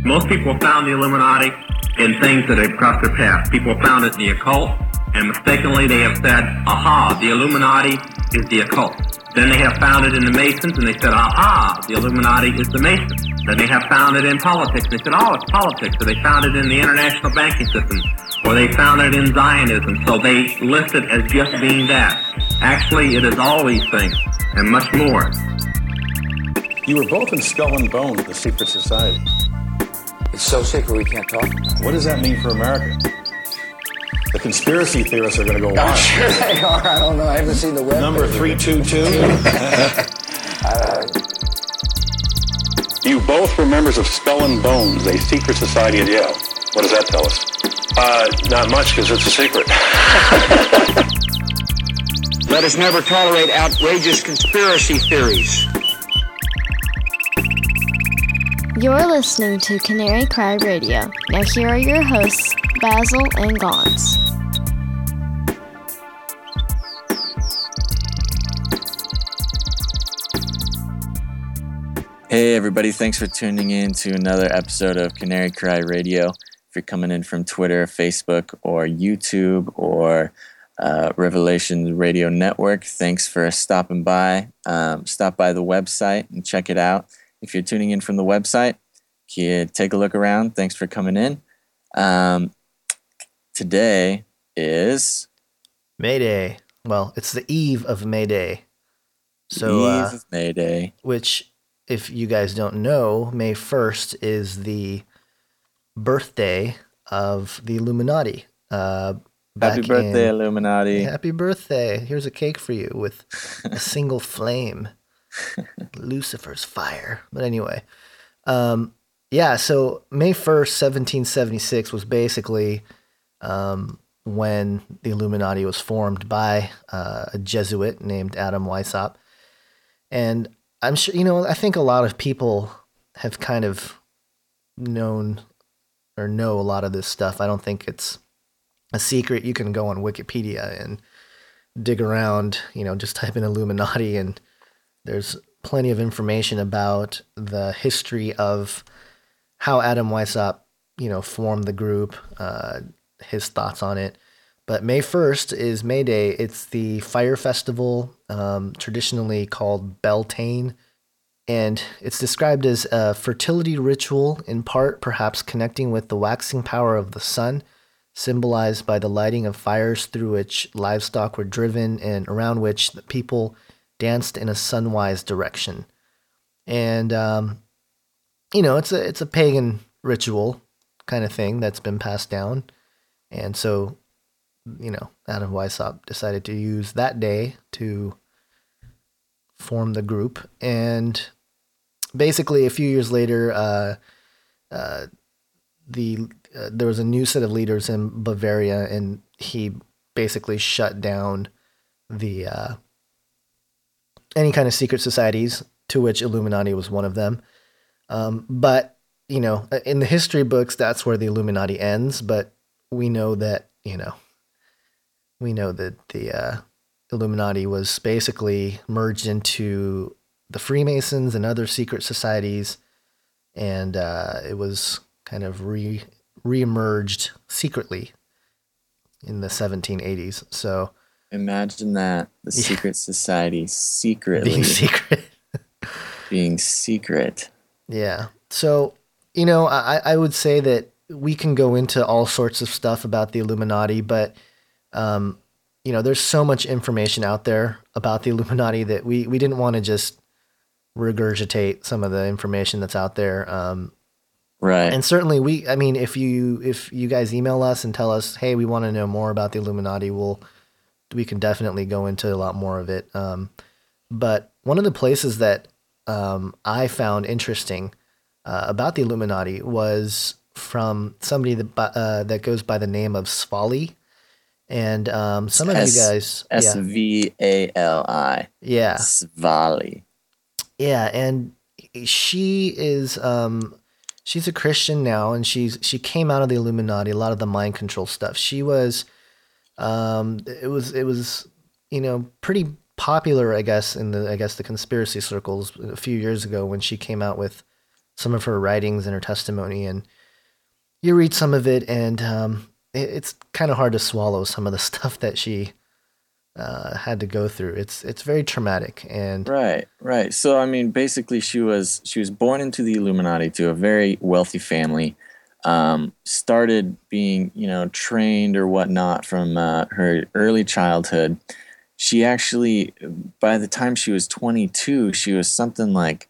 Most people found the Illuminati in things that have crossed their path. People found it in the occult, and mistakenly they have said, aha, the Illuminati is the occult. Then they have found it in the Masons, and they said, aha, the Illuminati is the Masons. Then they have found it in politics, and they said, oh, it's politics. So they found it in the international banking system, or they found it in Zionism. So they list it as just being that. Actually, it is all these things, and much more. You were both in Skull and Bones, the secret society. It's so secret we can't talk. What does that mean for America? The conspiracy theorists are going to go wild. I'm sure they are. I don't know. I haven't seen the web. Number 322. you both were members of Skull and Bones, a secret society at Yale. What does that tell us? Uh, not much because it's a secret. Let us never tolerate outrageous conspiracy theories. You're listening to Canary Cry Radio. Now, here are your hosts, Basil and Gonz. Hey, everybody. Thanks for tuning in to another episode of Canary Cry Radio. If you're coming in from Twitter, Facebook, or YouTube, or uh, Revelation Radio Network, thanks for stopping by. Um, stop by the website and check it out. If you're tuning in from the website, you take a look around. Thanks for coming in. Um, today is May Day. Well, it's the eve of May Day. So, uh, Eve of May Day. which, if you guys don't know, May 1st is the birthday of the Illuminati. Uh, Happy birthday, in- Illuminati. Happy birthday. Here's a cake for you with a single flame. Lucifer's fire. But anyway, um, yeah, so May 1st, 1776 was basically um, when the Illuminati was formed by uh, a Jesuit named Adam Weishaupt. And I'm sure, you know, I think a lot of people have kind of known or know a lot of this stuff. I don't think it's a secret. You can go on Wikipedia and dig around, you know, just type in Illuminati and there's plenty of information about the history of how Adam Weishaupt, you know, formed the group, uh, his thoughts on it. But May 1st is May Day. It's the fire festival, um, traditionally called Beltane. And it's described as a fertility ritual, in part perhaps connecting with the waxing power of the sun, symbolized by the lighting of fires through which livestock were driven and around which the people danced in a sunwise direction. And um, you know, it's a it's a pagan ritual kind of thing that's been passed down. And so, you know, Adam Weishaupt decided to use that day to form the group. And basically, a few years later, uh, uh, the uh, there was a new set of leaders in Bavaria, and he basically shut down the uh, any kind of secret societies, to which Illuminati was one of them. Um, but you know, in the history books, that's where the Illuminati ends. But we know that you know, we know that the uh, Illuminati was basically merged into the Freemasons and other secret societies, and uh, it was kind of re reemerged secretly in the 1780s. So Imagine that. The Yeah. secret society secretly being secret. being secret. Yeah. So, you know, I, I would say that we can go into all sorts of stuff about the Illuminati, but, um, you know, there's so much information out there about the Illuminati that we, we didn't want to just regurgitate some of the information that's out there. Um, Right. and certainly we, I mean, if you, if you guys email us and tell us, Hey, we want to know more about the Illuminati, we'll, we can definitely go into a lot more of it. Um, but one of the places that um, I found interesting uh, about the Illuminati was from somebody that uh, that goes by the name of Svali, and um, some of S- you guys, S V A L I. yeah, Svali. yeah, and she is um, she's a Christian now, and she's she came out of the Illuminati, a lot of the mind control stuff. She was, um, it was it was you know pretty popular, I guess, in the I guess the conspiracy circles a few years ago when she came out with some of her writings and her testimony, and you read some of it, and um, it, it's kind of hard to swallow some of the stuff that she uh, had to go through. It's it's very traumatic, and Right, right. So I mean, basically, she was she was born into the Illuminati to a very wealthy family. Um, started being you know trained or whatnot from uh, her early childhood. She actually, by the time she was 22, she was something like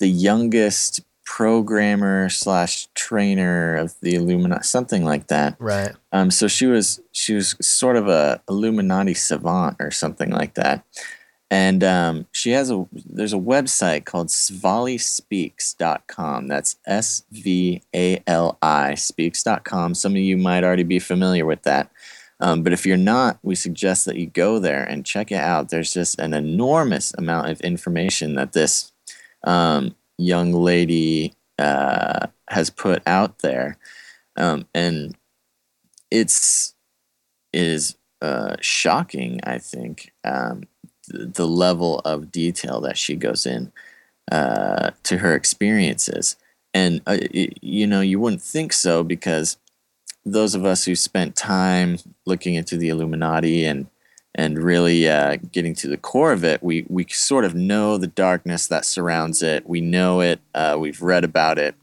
the youngest programmer slash trainer of the Illuminati, something like that. right, Um, so she was she was sort of a Illuminati savant or something like that, and um, she has a there's a website called svalispeaks.com. That's S V A L I speaks.com. Some of you might already be familiar with that. Um, but if you're not, we suggest that you go there and check it out. There's just an enormous amount of information that this um, young lady uh, has put out there. Um, and it's it is uh, shocking. I think um, the level of detail that she goes in uh, to her experiences, and uh, you know you wouldn't think so because those of us who spent time looking into the Illuminati and and really uh, getting to the core of it, we we sort of know the darkness that surrounds it. We know it. Uh, we've read about it.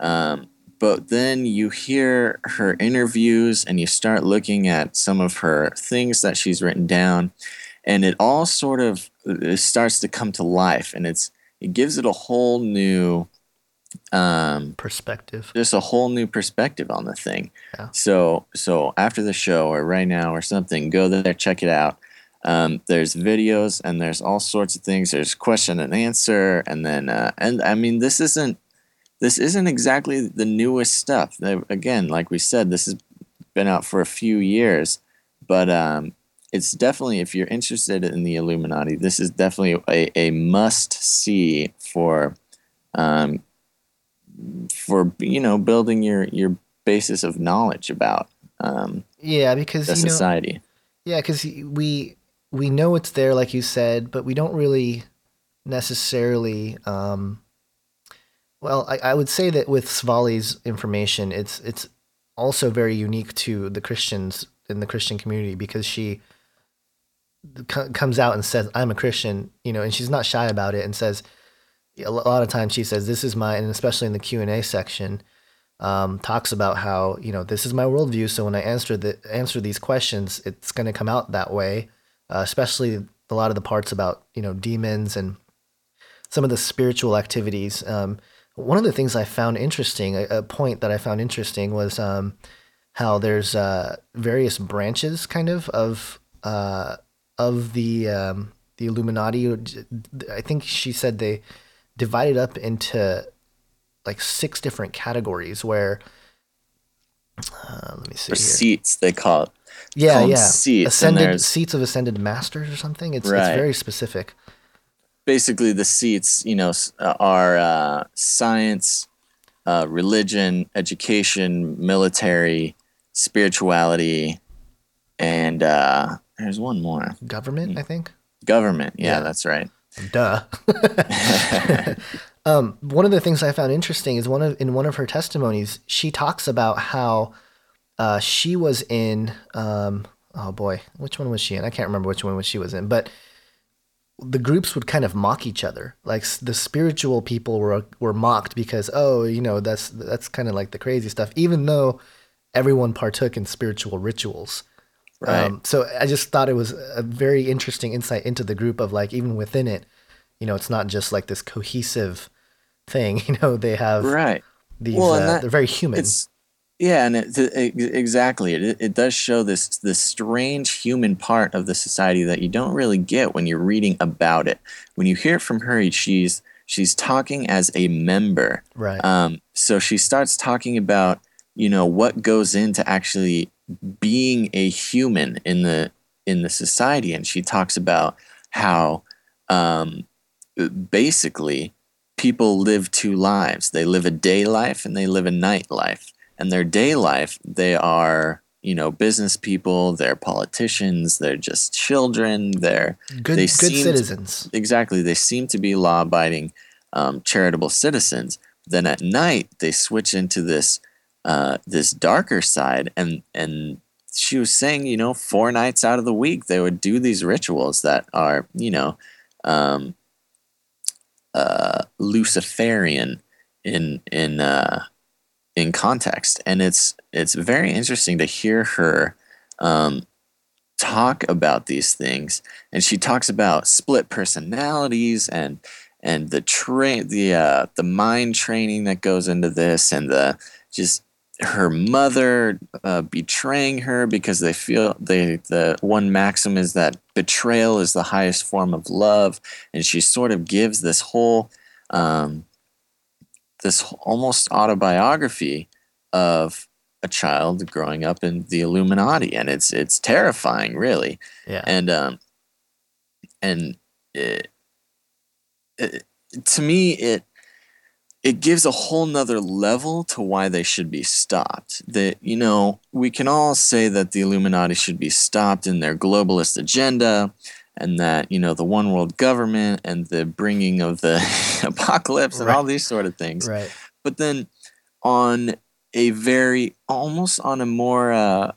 Um, but then you hear her interviews and you start looking at some of her things that she's written down and it all sort of it starts to come to life and it's it gives it a whole new um perspective. just a whole new perspective on the thing Yeah. so so after the show or right now or something go there check it out um, there's videos and there's all sorts of things there's question and answer and then uh, and i mean this isn't this isn't exactly the newest stuff. Again, like we said, this has been out for a few years, but um, it's definitely if you're interested in the Illuminati, this is definitely a, a must see for um, for you know building your your basis of knowledge about um, Yeah, because the you know, society. Yeah, because we we know it's there, like you said, but we don't really necessarily. Um, well, I, I would say that with Svali's information, it's it's also very unique to the Christians in the Christian community because she comes out and says, "I'm a Christian," you know, and she's not shy about it, and says a lot of times she says, "This is my," and especially in the Q and A section, um, talks about how you know this is my worldview. So when I answer the answer these questions, it's going to come out that way. Uh, especially a lot of the parts about you know demons and some of the spiritual activities. Um, one of the things I found interesting, a, a point that I found interesting, was um, how there's uh, various branches, kind of of uh, of the um, the Illuminati. I think she said they divided up into like six different categories where uh, let me see Or here. seats, they call it. yeah yeah seats, ascended seats of ascended masters or something it's, it's very specific basically the seats you know are uh, science uh, religion education military spirituality and uh, there's one more. Government i think? Government. Yeah, Yeah. that's right. Duh. Um, one of the things i found interesting is one of in one of her testimonies she talks about how uh, she was in um, oh boy which one was she in? I can't remember which one was she was in but the groups would kind of mock each other. Like the spiritual people were were mocked because oh, you know, that's that's kind of like the crazy stuff even though everyone partook in spiritual rituals. Right. Um, so I just thought it was a very interesting insight into the group of like even within it, you know, it's not just like this cohesive thing, you know, they have right these Well, and uh, that- they're very human. yeah and it, it, exactly it, it does show this this strange human part of the society that you don't really get when you're reading about it when you hear it from her she's she's talking as a member right. Um, so she starts talking about, you know, what goes into actually being a human in the in the society, and she talks about how um, basically people live two lives. They live a day life and they live a night life. And their day life, they are you know business people, they're politicians, they're just children, they're good they good seem to- citizens. exactly they seem to be law-abiding um, charitable citizens then at night they switch into this uh, this darker side, and and she was saying, you know, four nights out of the week they would do these rituals that are, you know, um, uh, Luciferian in in uh, in context, and it's it's very interesting to hear her um, talk about these things. And she talks about split personalities and and the train the uh, the mind training that goes into this, and the just her mother uh, betraying her because they feel they the one maxim is that betrayal is the highest form of love, and she sort of gives this whole um, this almost autobiography of a child growing up in the Illuminati, and it's it's terrifying, really. Yeah. And um, and it, it, to me, it it gives a whole nother level to why they should be stopped. That you know, we can all say that the Illuminati should be stopped in their globalist agenda, and that you know the one world government and the bringing of the apocalypse and Right. all these sort of things. Right. But then on a very almost on a more uh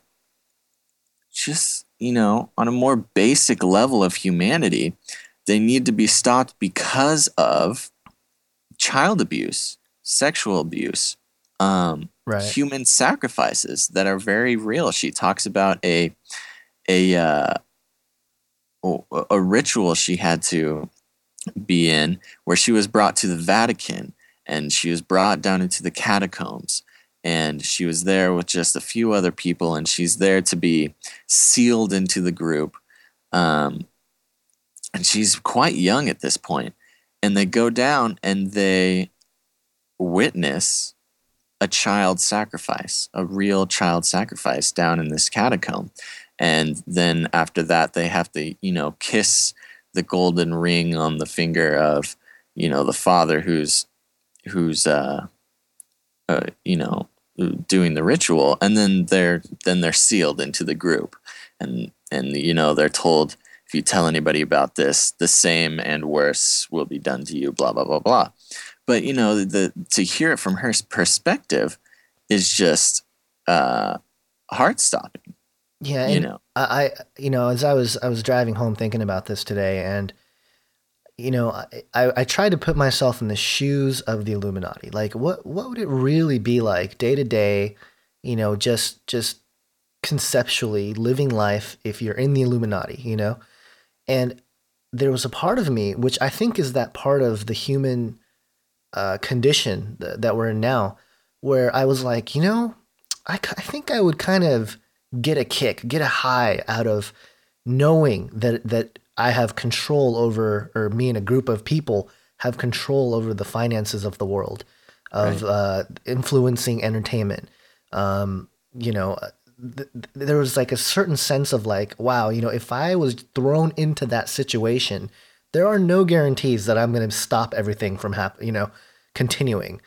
just you know on a more basic level of humanity they need to be stopped because of child abuse sexual abuse um Right. human sacrifices that are very real. She talks about a a uh a- a ritual she had to be in where she was brought to the Vatican and she was brought down into the catacombs. And she was there with just a few other people and she's there to be sealed into the group. Um, and she's quite young at this point and they go down and they witness a child sacrifice a real child sacrifice down in this catacomb. And then after that they have to you know kiss the golden ring on the finger of you know the father who's who's uh, uh you know doing the ritual. And then they're then they're sealed into the group. And and you know they're told if you tell anybody about this the same and worse will be done to you blah blah blah blah but you know the to hear it from her perspective is just uh heart stopping Yeah, you and know I, I, you know, as I was I was driving home thinking about this today, and you know, I, I I tried to put myself in the shoes of the Illuminati. Like, what what would it really be like day to day? You know, just just conceptually living life if you're in the Illuminati. You know, and there was a part of me which I think is that part of the human uh, condition th- that we're in now, where I was like, you know, I, I think I would kind of get a kick, get a high out of knowing that that I have control over, or me and a group of people have control over the finances of the world, of uh, influencing entertainment. Um, you know, th- th- there was like a certain sense of like, wow, you know, if I was thrown into that situation, there are no guarantees that I'm going to stop everything from happening, you know, continuing.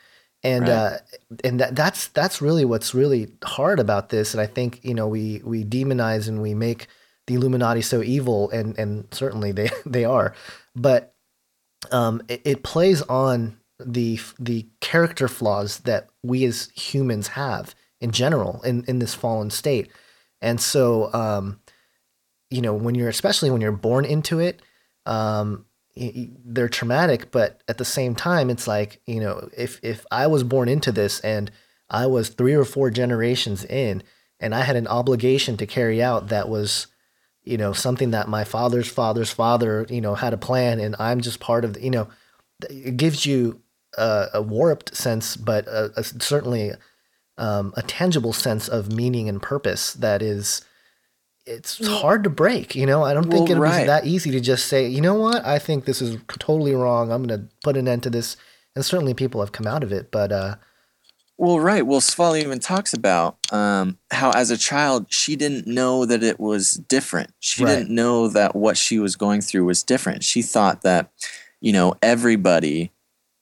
And Right. uh, and that, that's that's really what's really hard about this. And I think you know we we demonize and we make the Illuminati so evil, and and certainly they they are, but um, it, it plays on the the character flaws that we as humans have in general in in this fallen state, and so um, you know when you're especially when you're born into it, um, they're traumatic, but at the same time, it's like you know if if I was born into this and I was three or four generations in, and I had an obligation to carry out that was you know something that my father's father's father you know had a plan and i'm just part of the, you know it gives you a, a warped sense but a, a, certainly um, a tangible sense of meaning and purpose that is it's hard to break you know i don't think Well, right. that easy to just say you know what i think this is totally wrong i'm going to put an end to this and certainly people have come out of it but uh Well, right. Well, Svali even talks about um, how, as a child, she didn't know that it was different. She Right. didn't know that what she was going through was different. She thought that, you know, everybody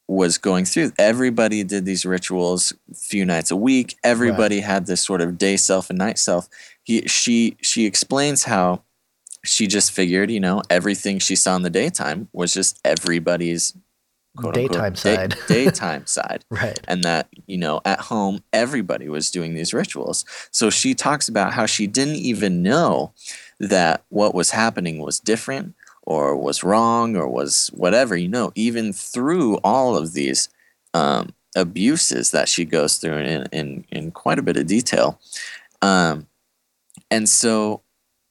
was going through. Everybody did these rituals a few nights a week. Everybody had this sort of day self and night self. He, she, she explains how she just figured, you know, everything she saw in the daytime was just everybody's quote Daytime unquote, day- side. daytime side Right. and that you know at home everybody was doing these rituals so she talks about how she didn't even know that what was happening was different or was wrong or was whatever you know even through all of these um, abuses that she goes through in, in, in quite a bit of detail um, and so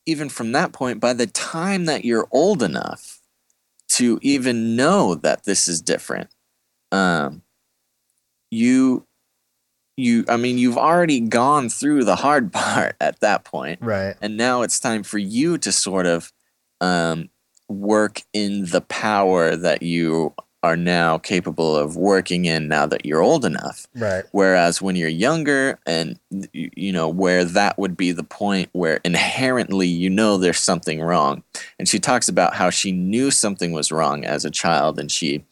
even from that point by the time that you're old enough to even know that this is different um, you you i mean you've already gone through the hard part at that point Right. and now it's time for you to sort of um, work in the power that you are now capable of working in now that you're old enough. Right. whereas when you're younger and you know where that would be the point where inherently you know there's something wrong. And she talks about how she knew something was wrong as a child and she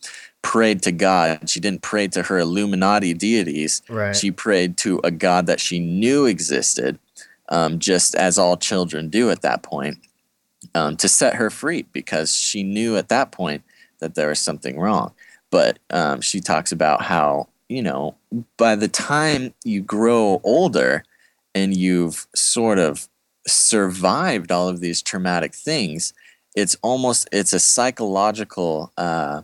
prayed to god. She didn't pray to her illuminati deities. Right. she prayed to a god that she knew existed um, just as all children do at that point um, to set her free because she knew at that point that there was something wrong. But um, she talks about how you know by the time you grow older and you've sort of survived all of these traumatic things it's almost it's a psychological uh,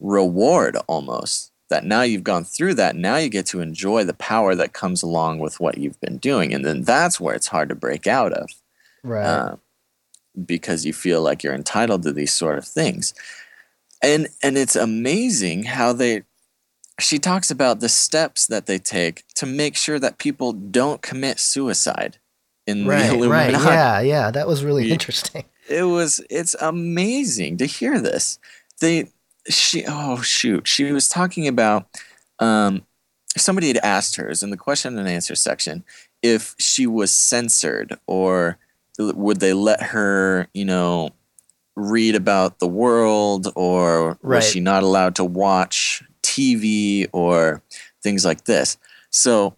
reward almost that now you've gone through that now you get to enjoy the power that comes along with what you've been doing. And then that's where it's hard to break out of. Right. uh, because you feel like you're entitled to these sort of things and and it's amazing how they she talks about the steps that they take to make sure that people don't commit suicide in the right. Right. Yeah. Yeah. That was really interesting. It was it's amazing to hear this. They she oh shoot, she was talking about um somebody had asked her is in the question and answer section if she was censored or would they let her, you know, read about the world or Right. was she not allowed to watch TV or things like this. So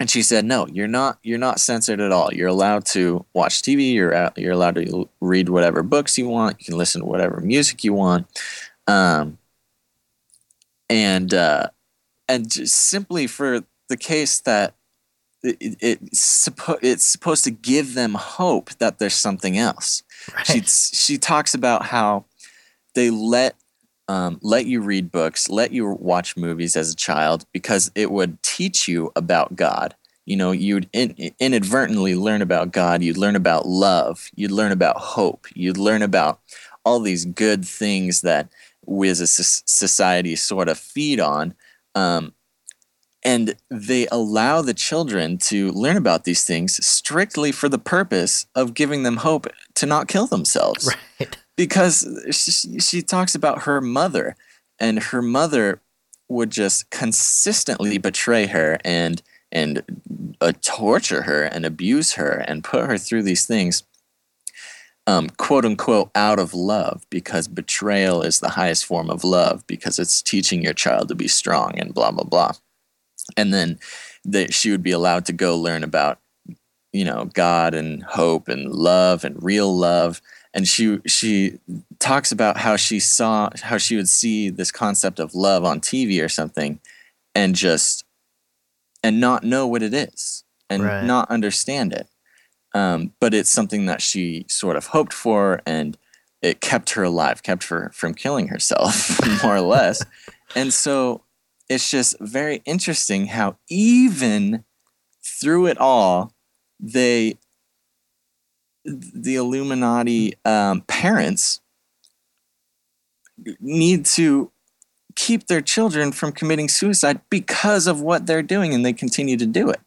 and she said no you're not you're not censored at all you're allowed to watch tv you're out, you're allowed to read whatever books you want you can listen to whatever music you want um, and uh, and just simply for the case that it, it, it's, suppo- it's supposed to give them hope that there's something else she Right. she talks about how they let um, let you read books, let you watch movies as a child because it would teach you about God. You know, you'd in, inadvertently learn about God. You'd learn about love. You'd learn about hope. You'd learn about all these good things that we as a society sort of feed on. Um, and they allow the children to learn about these things strictly for the purpose of giving them hope to not kill themselves Right. because she, she talks about her mother and her mother would just consistently betray her and and uh, torture her and abuse her and put her through these things um, quote unquote out of love because betrayal is the highest form of love because it's teaching your child to be strong and blah blah blah and then that she would be allowed to go learn about you know god and hope and love and real love. And she she talks about how she saw how she would see this concept of love on TV or something and just and not know what it is and Right. not understand it. Um, but it's something that she sort of hoped for and it kept her alive kept her from killing herself more or less. And so it's just very interesting how even through it all they the Illuminati um, parents need to keep their children from committing suicide because of what they're doing, and they continue to do it.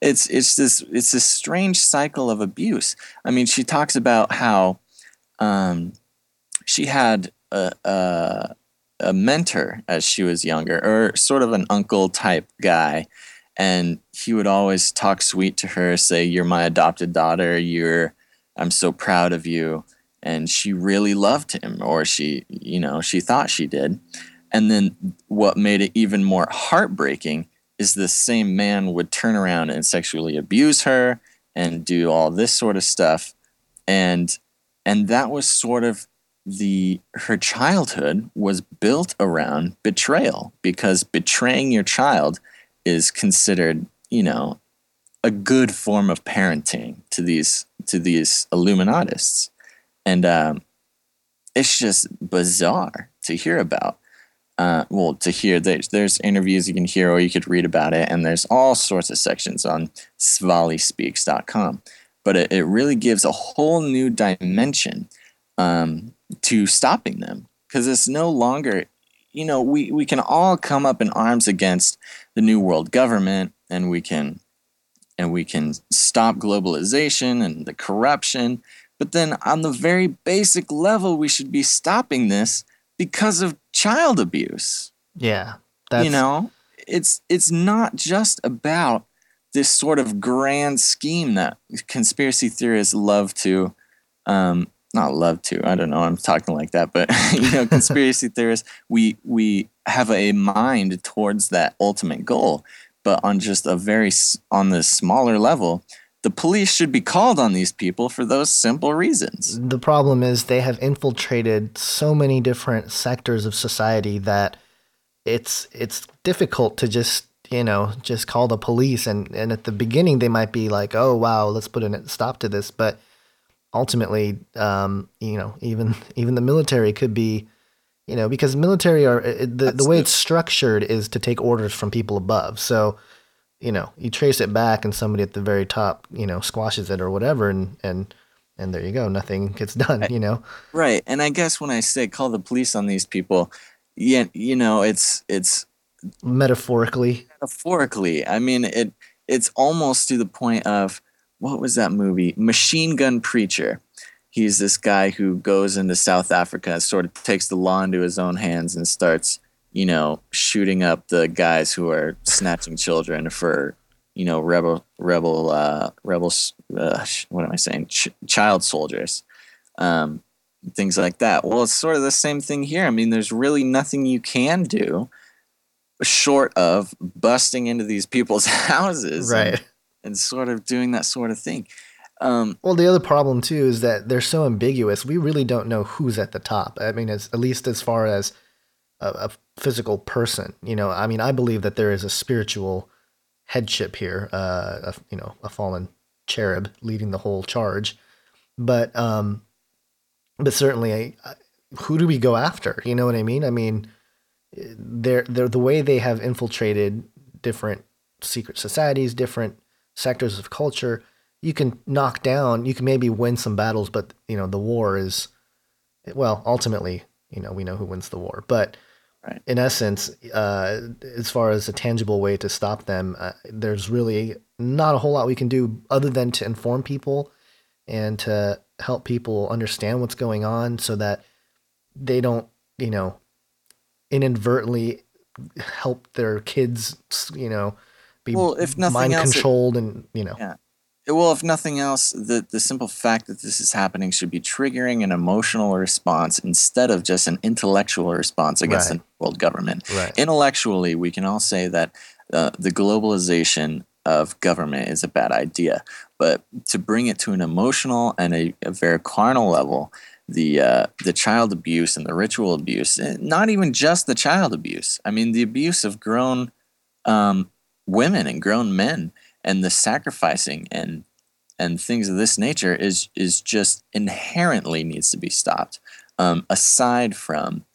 It's it's this it's this strange cycle of abuse. I mean, she talks about how um, she had a, a a mentor as she was younger, or sort of an uncle type guy, and he would always talk sweet to her, say, "You're my adopted daughter. You're I'm so proud of you." And she really loved him, or she, you know, she thought she did. And then what made it even more heartbreaking is the same man would turn around and sexually abuse her and do all this sort of stuff. And and that was sort of the her childhood was built around betrayal because betraying your child is considered, you know, a good form of parenting to these to these Illuminatists, and um, it's just bizarre to hear about. Uh, well, to hear there's, there's interviews you can hear or you could read about it, and there's all sorts of sections on SvaliSpeaks.com. But it, it really gives a whole new dimension um, to stopping them because it's no longer, you know, we, we can all come up in arms against the new world government, and we can and we can stop globalization and the corruption. But then on the very basic level, we should be stopping this because of child abuse. Yeah. you know, it's it's not just about this sort of grand scheme that conspiracy theorists love to um not love to i don't know i'm talking like that but you know conspiracy theorists we we have a mind towards that ultimate goal but on just a very on the smaller level the police should be called on these people for those simple reasons. The problem is they have infiltrated so many different sectors of society that it's it's difficult to just you know just call the police and and at the beginning they might be like oh wow let's put a stop to this but ultimately um, you know even even the military could be you know because military are the, the way it's structured is to take orders from people above. So you know you trace it back and somebody at the very top you know squashes it or whatever and and and there you go nothing gets done you know? Right and i guess when i say call the police on these people yeah you know it's it's metaphorically. Metaphorically i mean it it's almost to the point of what was that movie? Machine gun preacher. He's this guy who goes into south africa sort of takes the law into his own hands and starts you know shooting up the guys who are snatching children for you know rebel rebel uh rebels uh, what am i saying? Ch- child soldiers um things like that. Well it's sort of the same thing here. I mean there's really nothing you can do short of busting into these people's houses right and, sort of doing that sort of thing. Um, well the other problem too is that they're so ambiguous we really don't know who's at the top. I mean as, at least as far as a, a physical person you know i mean i believe that there is a spiritual headship here uh a, you know a fallen cherub leading the whole charge. But um but certainly who do we go after? You know what i mean? I mean they're, they're the way they have infiltrated different secret societies, different sectors of culture. You can knock down, you can maybe win some battles, but you know the war is, well, ultimately, you know we know who wins the war. But right. in essence, uh, as far as a tangible way to stop them, uh, there's really not a whole lot we can do other than to inform people and to help people understand what's going on, so that they don't, you know, inadvertently help their kids, you know, be well, if nothing mind else, controlled it, and you know. Yeah. Well, if nothing else, the the simple fact that this is happening should be triggering an emotional response instead of just an intellectual response against right. the world government. Right. Intellectually, we can all say that uh, the globalization of government is a bad idea, but to bring it to an emotional and a, a very carnal level, the uh, the child abuse and the ritual abuse, eh, not even just the child abuse. I mean, the abuse of grown um, women and grown men, and the sacrificing and and things of this nature is is just inherently needs to be stopped. Um, aside from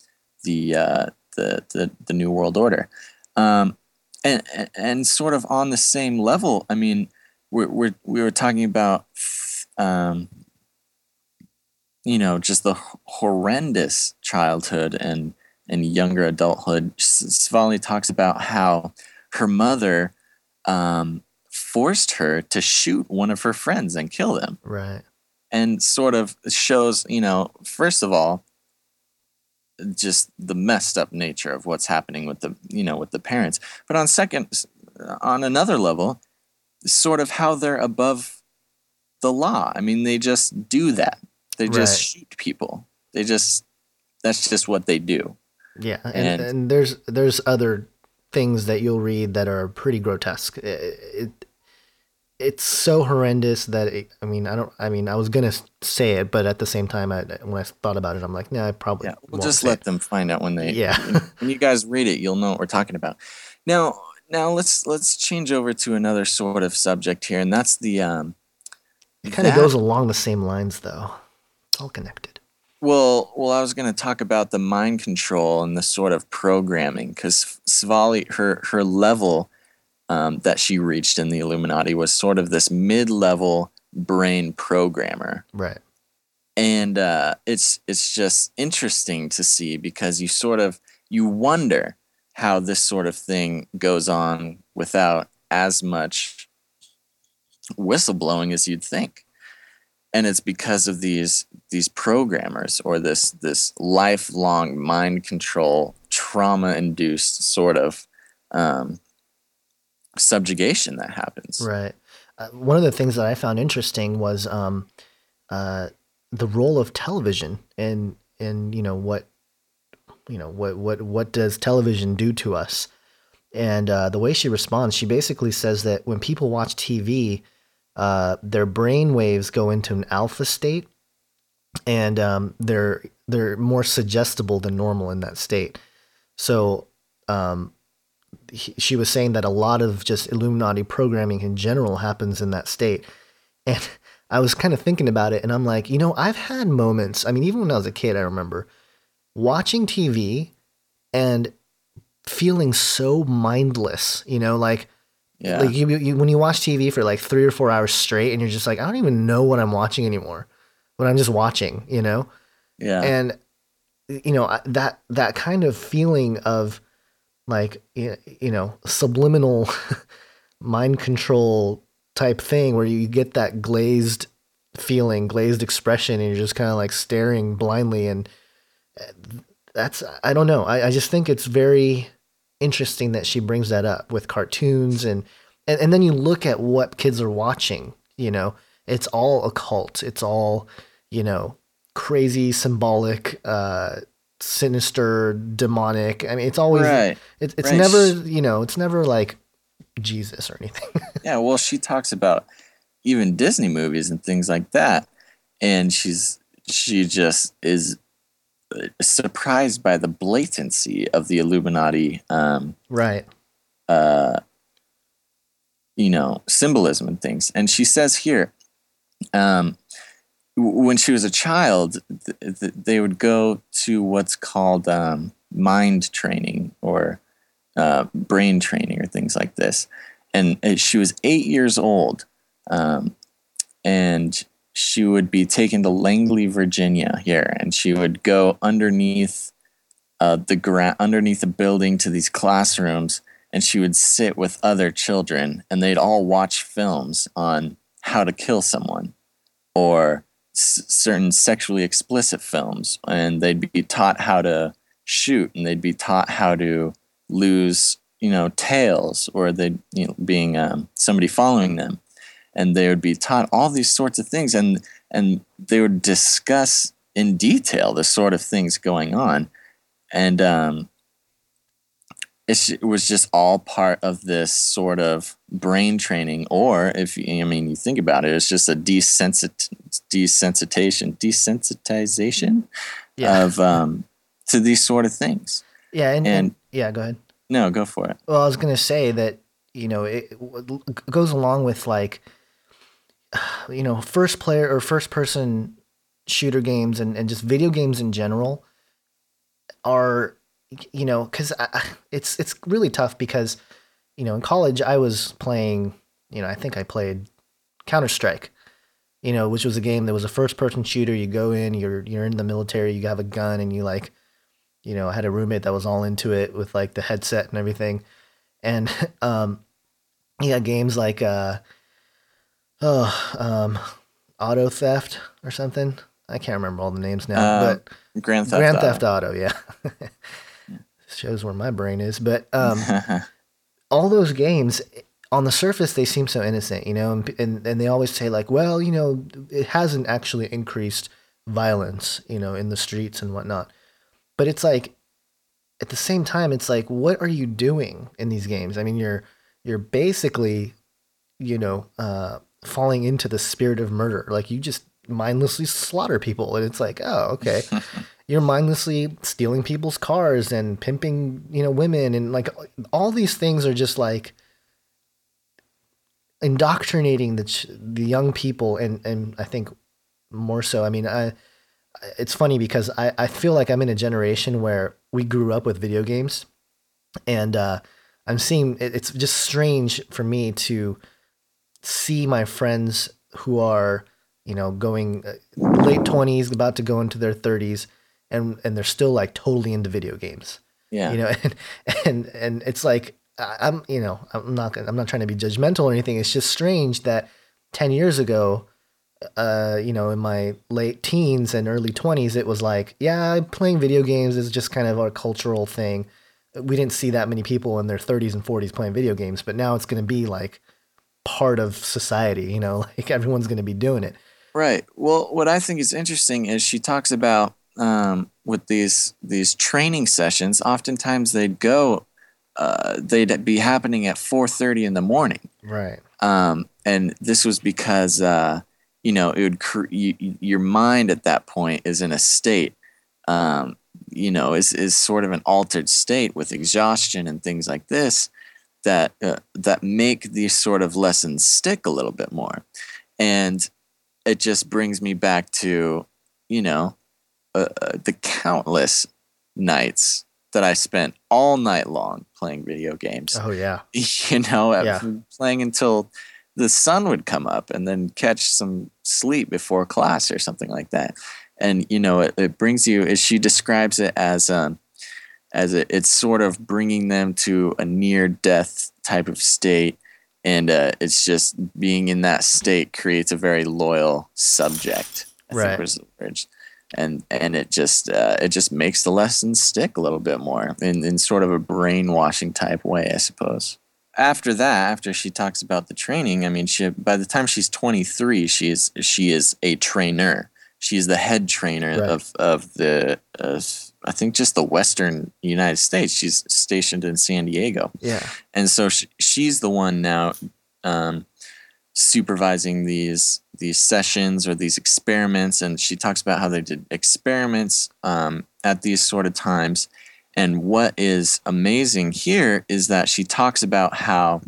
the, uh, the the the new world order, um, and and sort of on the same level. I mean, we're, we're we were talking about. Um, you know just the horrendous childhood and and younger adulthood svali talks about how her mother um, forced her to shoot one of her friends and kill them right and sort of shows you know first of all just the messed up nature of what's happening with the you know with the parents but on second on another level sort of how they're above the law i mean they just do that they just Right. shoot people. They just that's just what they do. Yeah, and, And- and, there's there's other things that you'll read that are pretty grotesque. It, it it's so horrendous that it, I mean I don't I mean I was gonna say it, but at the same time, I, when I thought about it, I'm like, no, I probably Yeah, we'll just let it. them find out when they. Yeah. when you guys read it, you'll know what we're talking about. Now, now let's let's change over to another sort of subject here, and that's the um. It kind of goes along the same lines, though. It's all connected. Well, well, I was going to talk about the mind control and the sort of programming because Svali, her her level um, that she reached in the Illuminati was sort of this mid-level brain programmer, Right. and uh, it's it's just interesting to see because you sort of you wonder how this sort of thing goes on without as much whistleblowing as you'd think and it's because of these these programmers or this this lifelong mind control trauma induced sort of um, subjugation that happens Right. Uh, one of the things that I found interesting was um, uh, the role of television and and you know what you know what what what does television do to us? And uh, the way she responds, she basically says that when people watch TV, uh, their brain waves go into an alpha state, and um, they're they're more suggestible than normal in that state. So um, he, she was saying that a lot of just Illuminati programming in general happens in that state. And I was kind of thinking about it and I'm like, you know, I've had moments, I mean, even when I was a kid, I remember watching TV and feeling so mindless, you know, like, yeah like you, you, when you watch TV for like three or four hours straight and you're just like, I don't even know what I'm watching anymore when I'm just watching, you know? yeah. And you know that that kind of feeling of like you know subliminal mind control type thing where you get that glazed feeling glazed expression and you're just kind of like staring blindly and uh, that's i don't know. I, I just think it's very interesting that she brings that up with cartoons and, and and then you look at what kids are watching you know it's all occult it's all you know crazy symbolic uh sinister demonic i mean it's always Right. it, it's Right. never you know it's never like jesus or anything yeah well she talks about even disney movies and things like that and she's she just is uh, surprised by the blatancy of the illuminati um right uh, you know, symbolism and things. And she says here, um, when she was a child, th- th- they would go to what's called um, mind training or uh, brain training or things like this. And uh, she was eight years old, um, and she would be taken to Langley, Virginia here, and she would go underneath uh, the gra- underneath the building to these classrooms and she would sit with other children and they'd all watch films on how to kill someone or s- certain sexually explicit films and they'd be taught how to shoot and they'd be taught how to lose you know tails or they you know being um, somebody following them. And they would be taught all these sorts of things and and they would discuss in detail the sort of things going on. And um, it was just all part of this sort of brain training or if you, i mean you think about it it's just a desensit- desensitization desensitization yeah. of um, to these sort of things. Yeah and, and and- yeah go ahead. No go for it. Well, I was gonna say that you know it w- goes along with like you know first player or first person shooter games and, and just video games in general are you know because it's it's really tough because you know in college I was playing you know I think I played Counter Strike you know which was a game that was a first person shooter. You go in you're you're in the military you have a gun and you like you know I had a roommate that was all into it with like the headset and everything. And um got games like uh oh um auto theft or something. I can't remember all the names now Uh, but grand theft grand Auto. theft auto yeah shows where my brain is but um all those games on the surface they seem so innocent you know and, and and they always say like well you know it hasn't actually increased violence you know in the streets and whatnot but it's like at the same time it's like what are you doing in these games i mean you're you're basically you know, uh, falling into the spirit of murder. Like you just mindlessly slaughter people, and it's like, oh, okay. You're mindlessly stealing people's cars and pimping, you know, women, and like all these things are just like indoctrinating the ch- the young people, and and I think more so. I mean, I it's funny because I I feel like I'm in a generation where we grew up with video games, and uh, I'm seeing it, it's just strange for me to see my friends who are you know going uh, late 20s about to go into their 30s and and they're still like totally into video games Yeah. you know and and and it's like i'm you know i'm not i'm not trying to be judgmental or anything it's just strange that 10 years ago uh you know in my late teens and early 20s it was like yeah playing video games is just kind of a cultural thing we didn't see that many people in their 30s and 40s playing video games but now it's going to be like part of society you know like everyone's going to be doing it Right. Well, what I think is interesting is she talks about um, with these these training sessions. Oftentimes they'd go, uh, they'd be happening at four thirty in the morning, right um, and this was because uh, you know it would cr- you, your mind at that point is in a state, um, you know, is is sort of an altered state with exhaustion and things like this that uh, that make these sort of lessons stick a little bit more, and it just brings me back to you know uh, uh, the countless nights that I spent all night long playing video games oh yeah you know, Yeah. playing until the sun would come up and then catch some sleep before class or something like that. And you know, it, it brings you. As she describes it as um, as it, it's sort of bringing them to a near death type of state, and uh, it's just being in that state creates a very loyal subject. I Right. Think was the word. And and it just uh, it just makes the lesson stick a little bit more in, in sort of a brainwashing type way, I suppose after that, after she talks about the training, I mean, she by the time she's 23, she is she is a trainer. She's the head trainer Right. of of the uh, I think just the Western United States. She's stationed in San Diego, yeah and so she, she's the one now um, supervising these these sessions or these experiments. And she talks about how they did experiments um, at these sort of times. And what is amazing here is that she talks about how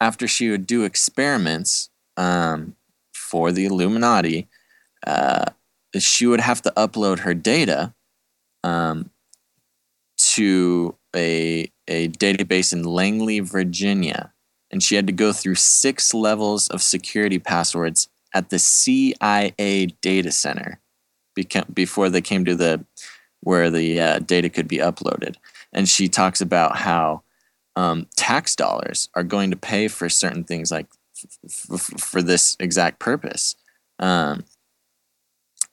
after she would do experiments um, for the Illuminati, uh, she would have to upload her data um, to a, a database in Langley, Virginia. And she had to go through six levels of security passwords at the CIA data center before they came to the where the uh, data could be uploaded. And she talks about how um, tax dollars are going to pay for certain things like f- f- for this exact purpose. Um,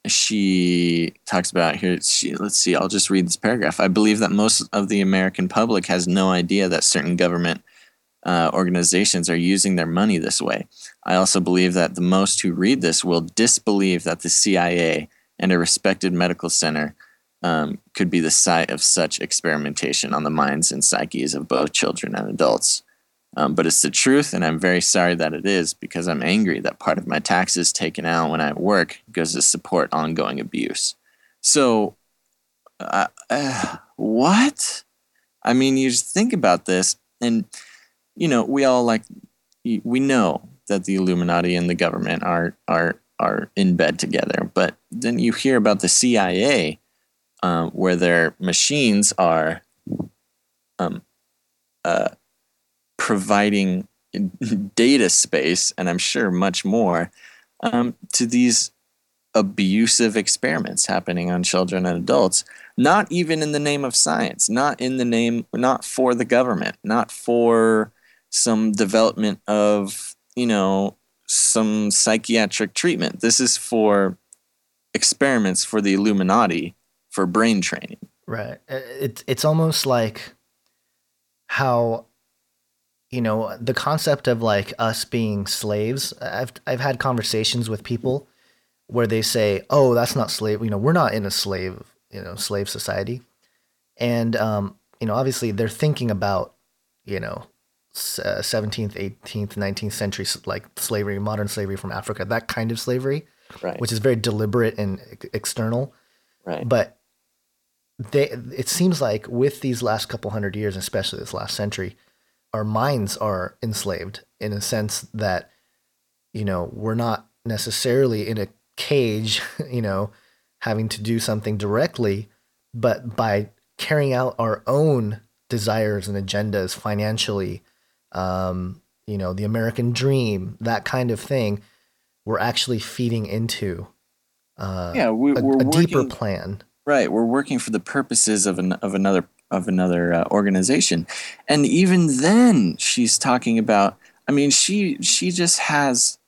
she talks about here. She, let's see. I'll just read this paragraph. I believe that most of the American public has no idea that certain government uh, organizations are using their money this way. I also believe that the most who read this will disbelieve that the CIA and a respected medical center um, could be the site of such experimentation on the minds and psyches of both children and adults. Um, but it's the truth, and I'm very sorry that it is because I'm angry that part of my taxes taken out when I work goes to support ongoing abuse. So, uh, uh, what? I mean, you just think about this, and you know, we all like, we know that the Illuminati and the government are are are in bed together, but then you hear about the CIA um, where their machines are um, uh, providing data space, and I'm sure much more, um, to these abusive experiments happening on children and adults, not even in the name of science, not in the name, not for the government, not for some development of, you know, some psychiatric treatment. This is for experiments for the Illuminati for brain training. Right. It's it's almost like how you know the concept of like us being slaves. I've I've had conversations with people where they say, "Oh, that's not slave. You know, we're not in a slave you know slave society," and um, you know, obviously they're thinking about you know uh, 17th, 18th, 19th century like slavery, modern slavery from Africa, that kind of slavery, Right. which is very deliberate and external. right. But they, it seems like with these last couple hundred years, especially this last century, our minds are enslaved in a sense that, you know, we're not necessarily in a cage, you know, having to do something directly, but by carrying out our own desires and agendas financially, um, you know, the American dream, that kind of thing, we're actually feeding into uh, yeah, we, a, we're a deeper working, plan. right. We're working for the purposes of an of another of another uh, organization, and even then, she's talking about. I mean, she she just has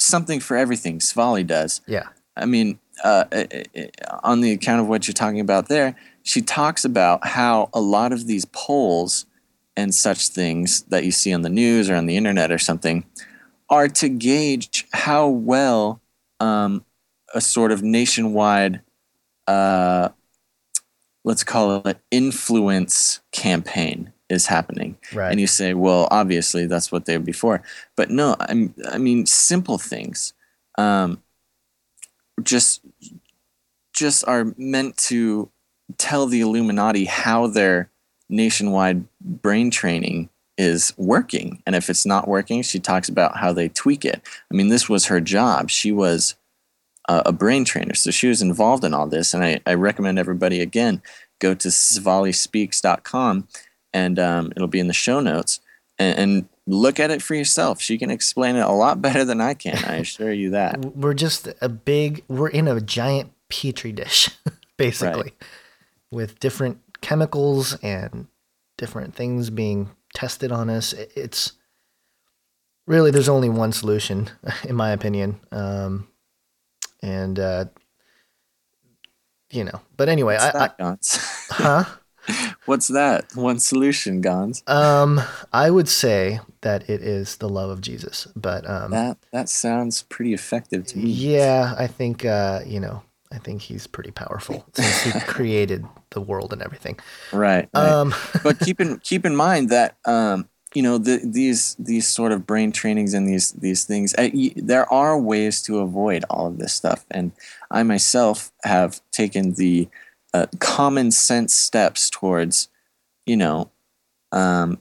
something for everything. Svali does. Yeah. I mean, uh, uh, uh, on the account of what you're talking about there, she talks about how a lot of these polls and such things that you see on the news or on the internet or something are to gauge how well um, a sort of nationwide, uh, let's call it influence campaign is happening. Right. And you say, well, obviously that's what they were before. But no, I'm, I mean, simple things. Um, just just are meant to tell the Illuminati how their nationwide brain training is working. And if it's not working, she talks about how they tweak it. I mean, this was her job. She was a, a brain trainer, so she was involved in all this. And I, I recommend everybody again go to svalispeaks.com and um, it'll be in the show notes and, and look at it for yourself. She can explain it a lot better than I can. I assure you that. we're just a big we're in a giant petri dish basically Right. with different chemicals and different things being tested on us it's really there's only one solution in my opinion um and uh you know but anyway What's I, I that, Gonz? huh What's that? One solution, Gonz. um i would say that it is the love of jesus but um That that sounds pretty effective to me. Yeah, I think uh, you know, I think he's pretty powerful since he created the world and everything. Right. right. Um, but keep in keep in mind that um, you know the, these these sort of brain trainings and these these things. Y- there are ways to avoid all of this stuff, and I myself have taken the uh, common sense steps towards, you know, um,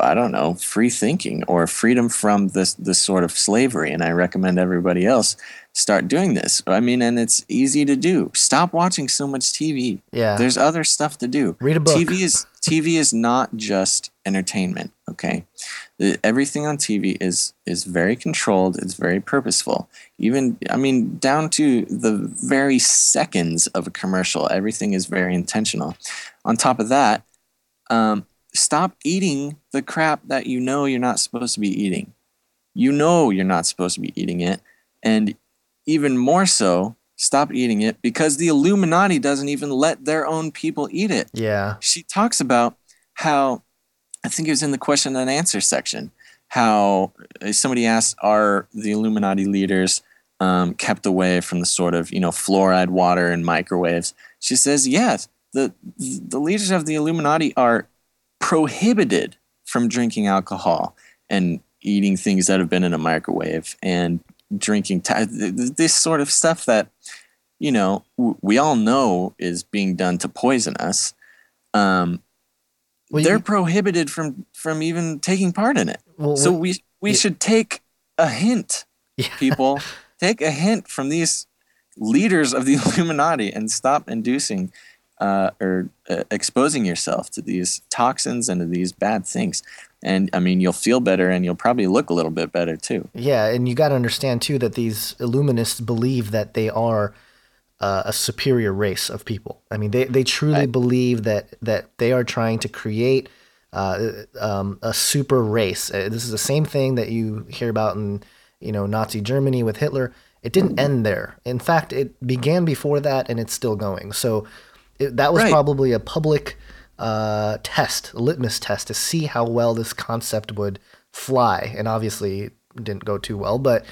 I don't know, free thinking or freedom from this this sort of slavery. And I recommend everybody else start doing this. I mean, and it's easy to do. Stop watching so much TV. Yeah. There's other stuff to do. Read a book. TV is TV is not just entertainment. Okay, The- everything on TV is is very controlled. It's very purposeful. Even I mean, down to the very seconds of a commercial, everything is very intentional. On top of that, um, stop eating the crap that you know you're not supposed to be eating. You know you're not supposed to be eating it, and even more so, stop eating it because the Illuminati doesn't even let their own people eat it. Yeah, she talks about how I think it was in the question and answer section how uh, somebody asked are the Illuminati leaders um, kept away from the sort of you know fluoride water and microwaves? She says yes the the leaders of the Illuminati are prohibited from drinking alcohol and eating things that have been in a microwave and drinking t- th- th- this sort of stuff that you know w- we all know is being done to poison us um, Well, they're you- prohibited from from even taking part in it. Well, so we we should take a hint, Yeah. people. take a hint from these leaders of the Illuminati and stop inducing uh, or uh, exposing yourself to these toxins and to these bad things. And I mean, you'll feel better, and you'll probably look a little bit better too. yeah, and you got to understand too that these Illuminists believe that they are uh, a superior race of people. I mean, they they truly Right. believe that that they are trying to create uh, um, a super race. Uh, this is the same thing that you hear about in you know Nazi Germany with Hitler. It didn't end there. In fact, it began before that, and it's still going. So it, that was Right. probably a public uh, test, a litmus test to see how well this concept would fly. And obviously, it didn't go too well. But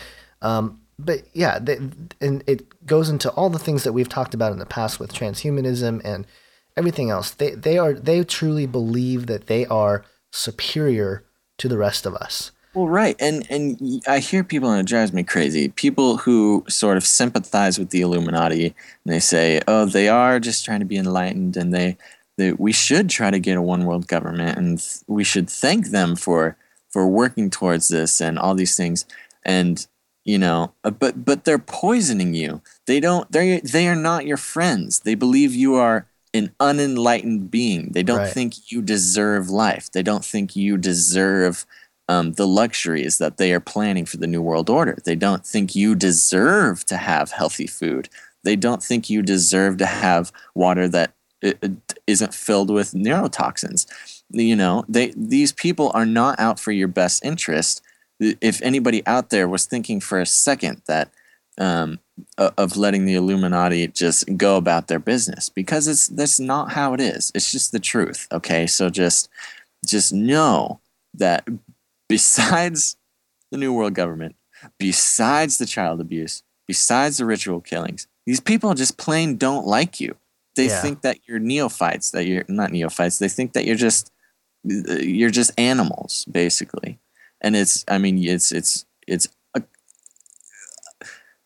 um, but yeah, they, and it goes into all the things that we've talked about in the past with transhumanism and everything else. They they are they truly believe that they are superior to the rest of us. Well, right, and and I hear people, and it drives me crazy. People who sort of sympathize with the Illuminati, and they say, "Oh, they are just trying to be enlightened, and they, they we should try to get a one world government, and th- we should thank them for for working towards this and all these things." And you know, uh, but but they're poisoning you. They don't. They they are not your friends. They believe you are an unenlightened being. They don't Right. think you deserve life. They don't think you deserve um, the luxuries that they are planning for the New World Order. They don't think you deserve to have healthy food. They don't think you deserve to have water that i- i- isn't filled with neurotoxins. You know, they these people are not out for your best interest. If anybody out there was thinking for a second that um, of letting the Illuminati just go about their business, because it's that's not how it is. It's just the truth. Okay, so just just know that besides the New World Government, besides the child abuse, besides the ritual killings, these people just plain don't like you. They Yeah. think that you're neophytes, that you're not neophytes. They think that you're just you're just animals, basically. And it's, I mean, it's it's it's a,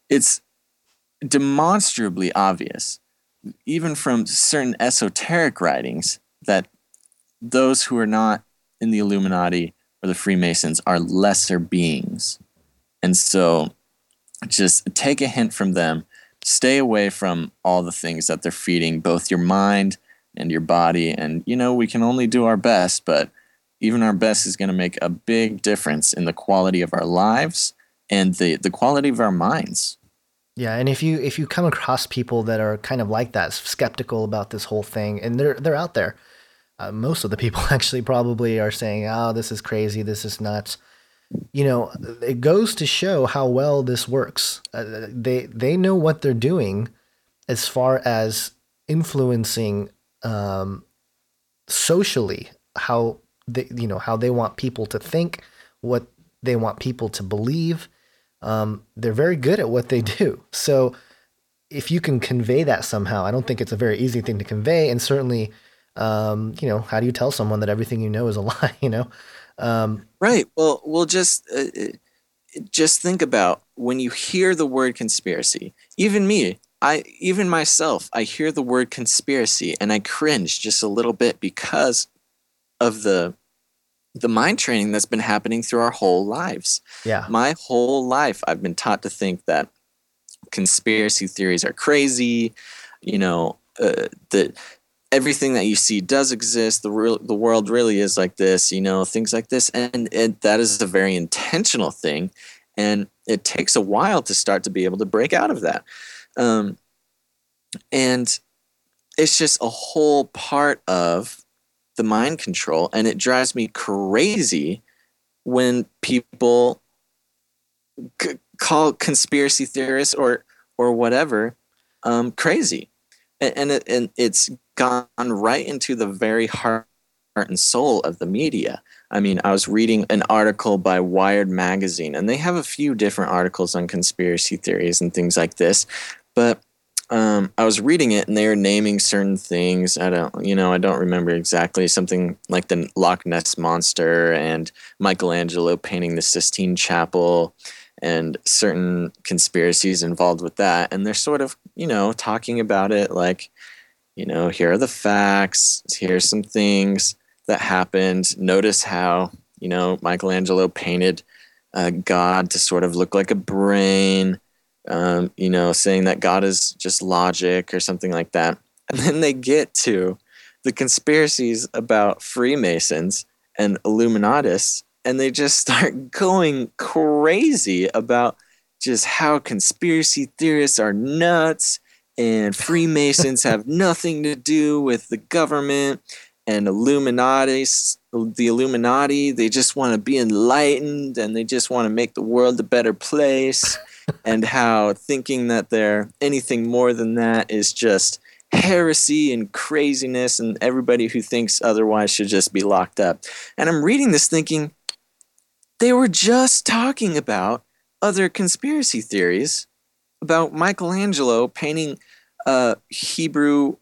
it's demonstrably obvious, even from certain esoteric writings, that those who are not in the Illuminati or the Freemasons are lesser beings. And so just take a hint from them. Stay away from all the things that they're feeding both your mind and your body. And, you know, we can only do our best, but even our best is going to make a big difference in the quality of our lives and the, the quality of our minds. Yeah, and if you if you come across people that are kind of like that, skeptical about this whole thing, and they're they're out there, uh, most of the people actually probably are saying, "Oh, this is crazy. This is nuts." You know, it goes to show how well this works. Uh, they they know what they're doing as far as influencing um, socially how they you know how they want people to think, what they want people to believe um, they're very good at what they do. So if you can convey that somehow, I don't think it's a very easy thing to convey. And certainly, um, you know, how do you tell someone that everything you know is a lie? You know, um, Right. Well, we'll just uh, uh, just think about when you hear the word conspiracy. Even me, I even myself, I hear the word conspiracy and I cringe just a little bit because of the the mind training that's been happening through our whole lives. yeah, My whole life, I've been taught to think that conspiracy theories are crazy. You know, uh, that everything that you see does exist. The real, the world really is like this. You know, things like this, and it, that is a very intentional thing, and it takes a while to start to be able to break out of that. Um, and it's just a whole part of the mind control, and it drives me crazy when people c- call conspiracy theorists or or whatever um, crazy, and and, it, and it's gone right into the very heart and soul of the media. I mean, I was reading an article by Wired magazine, and they have a few different articles on conspiracy theories and things like this, but um, I was reading it and they were naming certain things. I don't, you know, I don't remember exactly. Something like the Loch Ness monster and Michelangelo painting the Sistine Chapel, and certain conspiracies involved with that. And they're sort of, you know, talking about it like, you know, here are the facts. Here's some things that happened. Notice how, you know, Michelangelo painted uh, God to sort of look like a brain um, you know, saying that God is just logic or something like that. And then they get to the conspiracies about Freemasons and Illuminatists, and they just start going crazy about just how conspiracy theorists are nuts and Freemasons have nothing to do with the government and Illuminati, the Illuminati, they just want to be enlightened and they just want to make the world a better place and how thinking that they're anything more than that is just heresy and craziness, and everybody who thinks otherwise should just be locked up. And I'm reading this thinking they were just talking about other conspiracy theories about Michelangelo painting a Hebrew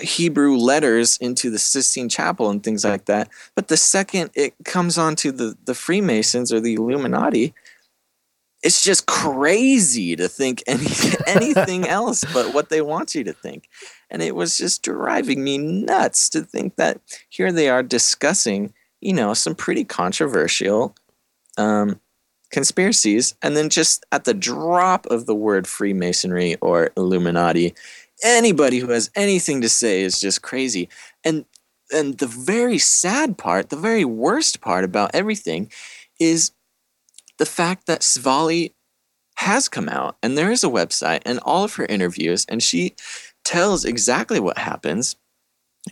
Hebrew letters into the Sistine Chapel and things like that. But the second it comes onto the, the Freemasons or the Illuminati, it's just crazy to think any, anything else but what they want you to think. And it was just driving me nuts to think that here they are discussing, you know, some pretty controversial um, conspiracies. And then just at the drop of the word Freemasonry or Illuminati, anybody who has anything to say is just crazy. And and the very sad part, the very worst part about everything is the fact that Svali has come out and there is a website and all of her interviews and she tells exactly what happens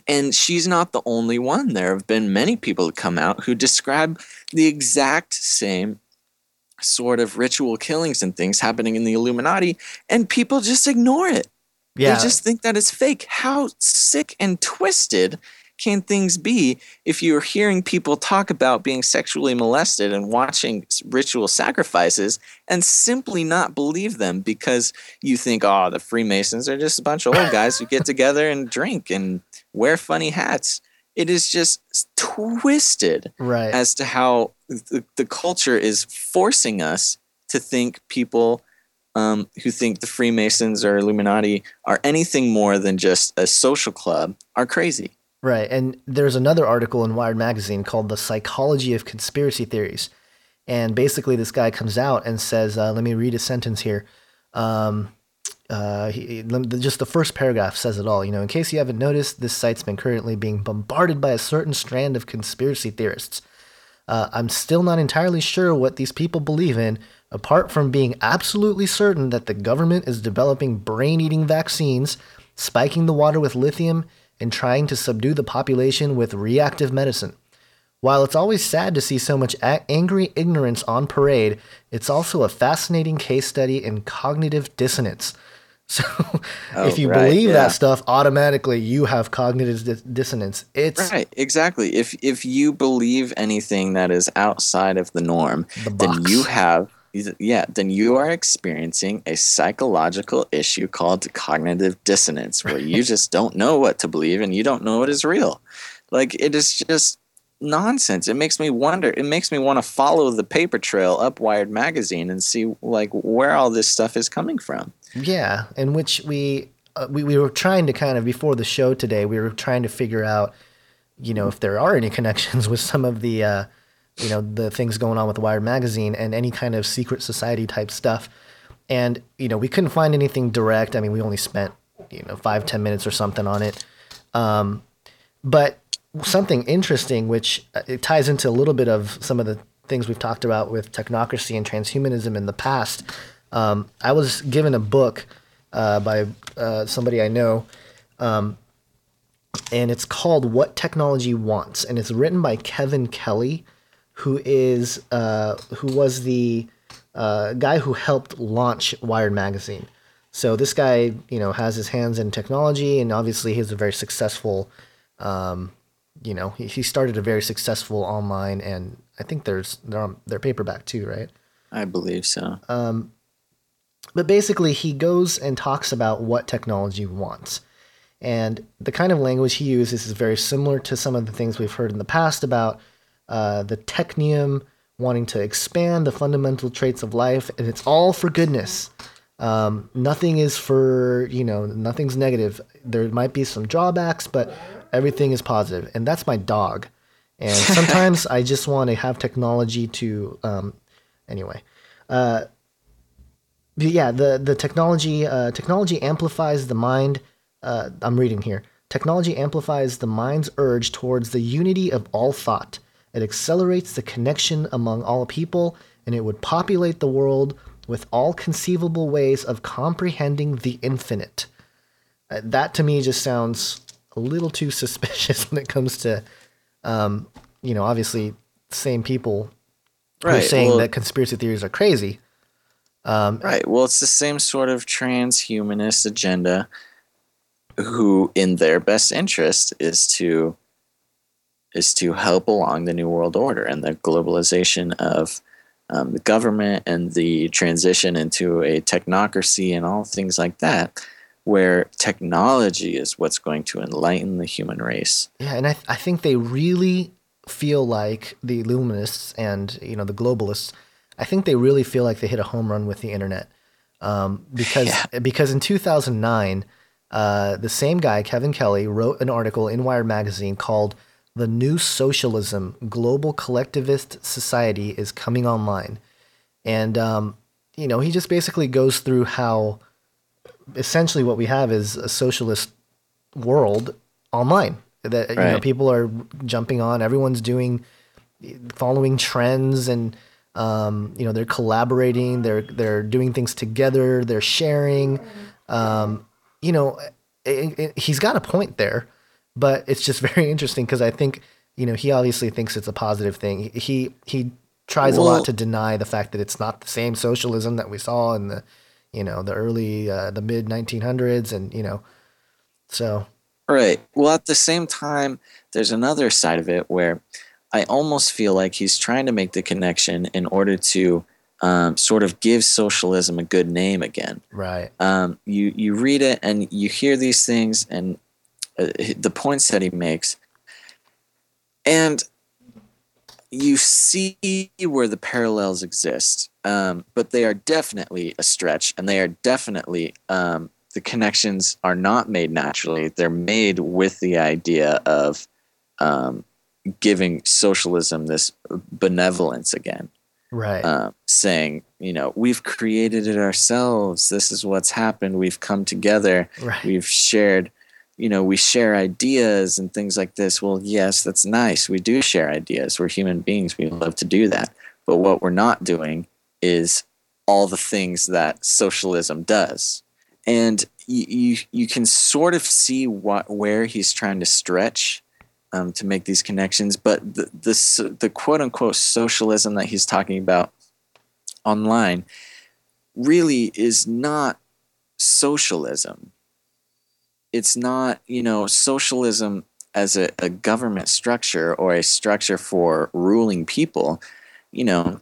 and she's not the only one there have been many people come out who describe the exact same sort of ritual killings and things happening in the illuminati and people just ignore it yeah. They just think that it's fake. How sick and twisted can things be if you're hearing people talk about being sexually molested and watching ritual sacrifices and simply not believe them because you think, oh, the Freemasons are just a bunch of old guys who get together and drink and wear funny hats? It is just twisted right. as to how the, the culture is forcing us to think people um, who think the Freemasons or Illuminati are anything more than just a social club are crazy. Right. And there's another article in Wired Magazine called The Psychology of Conspiracy Theories. And basically, this guy comes out and says, uh, let me read a sentence here. Um, uh, he, just the first paragraph says it all. You know, in case you haven't noticed, this site's been currently being bombarded by a certain strand of conspiracy theorists. Uh, I'm still not entirely sure what these people believe in, apart from being absolutely certain that the government is developing brain eating vaccines, spiking the water with lithium, and trying to subdue the population with reactive medicine. While it's always sad to see so much a- angry ignorance on parade, it's also a fascinating case study in cognitive dissonance. So, oh, if you right, believe yeah. that stuff, automatically you have cognitive dis- dissonance. It's right, exactly. If if you believe anything that is outside of the norm, the then you have yeah, then you are experiencing a psychological issue called cognitive dissonance, where you just don't know what to believe and you don't know what is real. Like it is just nonsense. It makes me wonder. It makes me want to follow the paper trail up Wired magazine and see like where all this stuff is coming from. Yeah, in which we uh, we we were trying to kind of before the show today, we were trying to figure out, you know, if there are any connections with some of the. Uh, you know the things going on with Wired magazine and any kind of secret society type stuff. And you know we couldn't find anything direct. I mean, we only spent you know five ten minutes or something on it. Um, but something interesting, which uh, it ties into a little bit of some of the things we've talked about with technocracy and transhumanism in the past. Um, I was given a book uh, by uh, somebody I know, um, and it's called "What Technology Wants," and it's written by Kevin Kelly who is uh, who was the uh, guy who helped launch Wired magazine. So this guy, you know, has his hands in technology, and obviously he's a very successful. Um, you know, he, he started a very successful online, and I think there's they're on their paperback too, right? I believe so. Um, but basically, he goes and talks about what technology wants. And the kind of language he uses is very similar to some of the things we've heard in the past about uh, the technium, wanting to expand the fundamental traits of life, and it's all for goodness. Um, nothing is for, you know, nothing's negative. There might be some drawbacks, but everything is. And that's my dog. And sometimes I just want to have technology to, um, anyway. Uh, yeah, the, the technology, uh, technology amplifies the mind. Uh, I'm reading here. Technology amplifies the mind's urge towards the unity of all thought it accelerates the connection among all people, and it would populate the world with all conceivable ways of comprehending the infinite. Uh, that to me just sounds a little too suspicious when it comes to, um, you know, obviously, same people right. who are saying well, that conspiracy theories are crazy. Um, right. Well, it's the same sort of transhumanist agenda who, in their best interest, is to is to help along the New World Order and the globalization of um, the government and the transition into a technocracy and all things like that. Where technology is what's going to enlighten the human race. Yeah, and I, th- I think they really feel like the Illuminists and you know the globalists. I think they really feel like they hit a home run with the internet um, because Yeah. because in 2009, uh, the same guy Kevin Kelly wrote an article in Wired magazine called "The New Socialism: Global Collectivist Society is Coming Online," and um, you know he just basically goes through how essentially what we have is a socialist world online that you know people are jumping on everyone's doing following trends and um, you know they're collaborating they're they're doing things together they're sharing um, you know it, it- he's got a point there but it's just very interesting because i think you know he obviously thinks it's a positive thing. He he tries a lot to deny the fact that it's not the same socialism that we saw in the you know the early uh, the mid 1900s and you know so Right. Well, at the same time, there's another side of it where I almost feel like he's trying to make the connection in order to um, sort of give socialism a good name again. right Um, you you read it and you hear these things and uh, the points that he makes, and you see where the parallels exist. Um, but they are definitely a stretch, and they are definitely um, the connections are not made naturally. They're made with the idea of um, giving socialism this benevolence again right um, saying, you know, we've created it ourselves. This is what's happened. We've come together. right We've shared, you know, we share ideas and things like this. Well, yes, that's nice. We do share ideas. We're human beings. We love to do that. But what we're not doing is all the things that socialism does. And you, you, you can sort of see what where he's trying to stretch um, to make these connections. But the, the the quote unquote socialism that he's talking about online really is not socialism. It's not, you know, socialism as a, a government structure or a structure for ruling people, you know,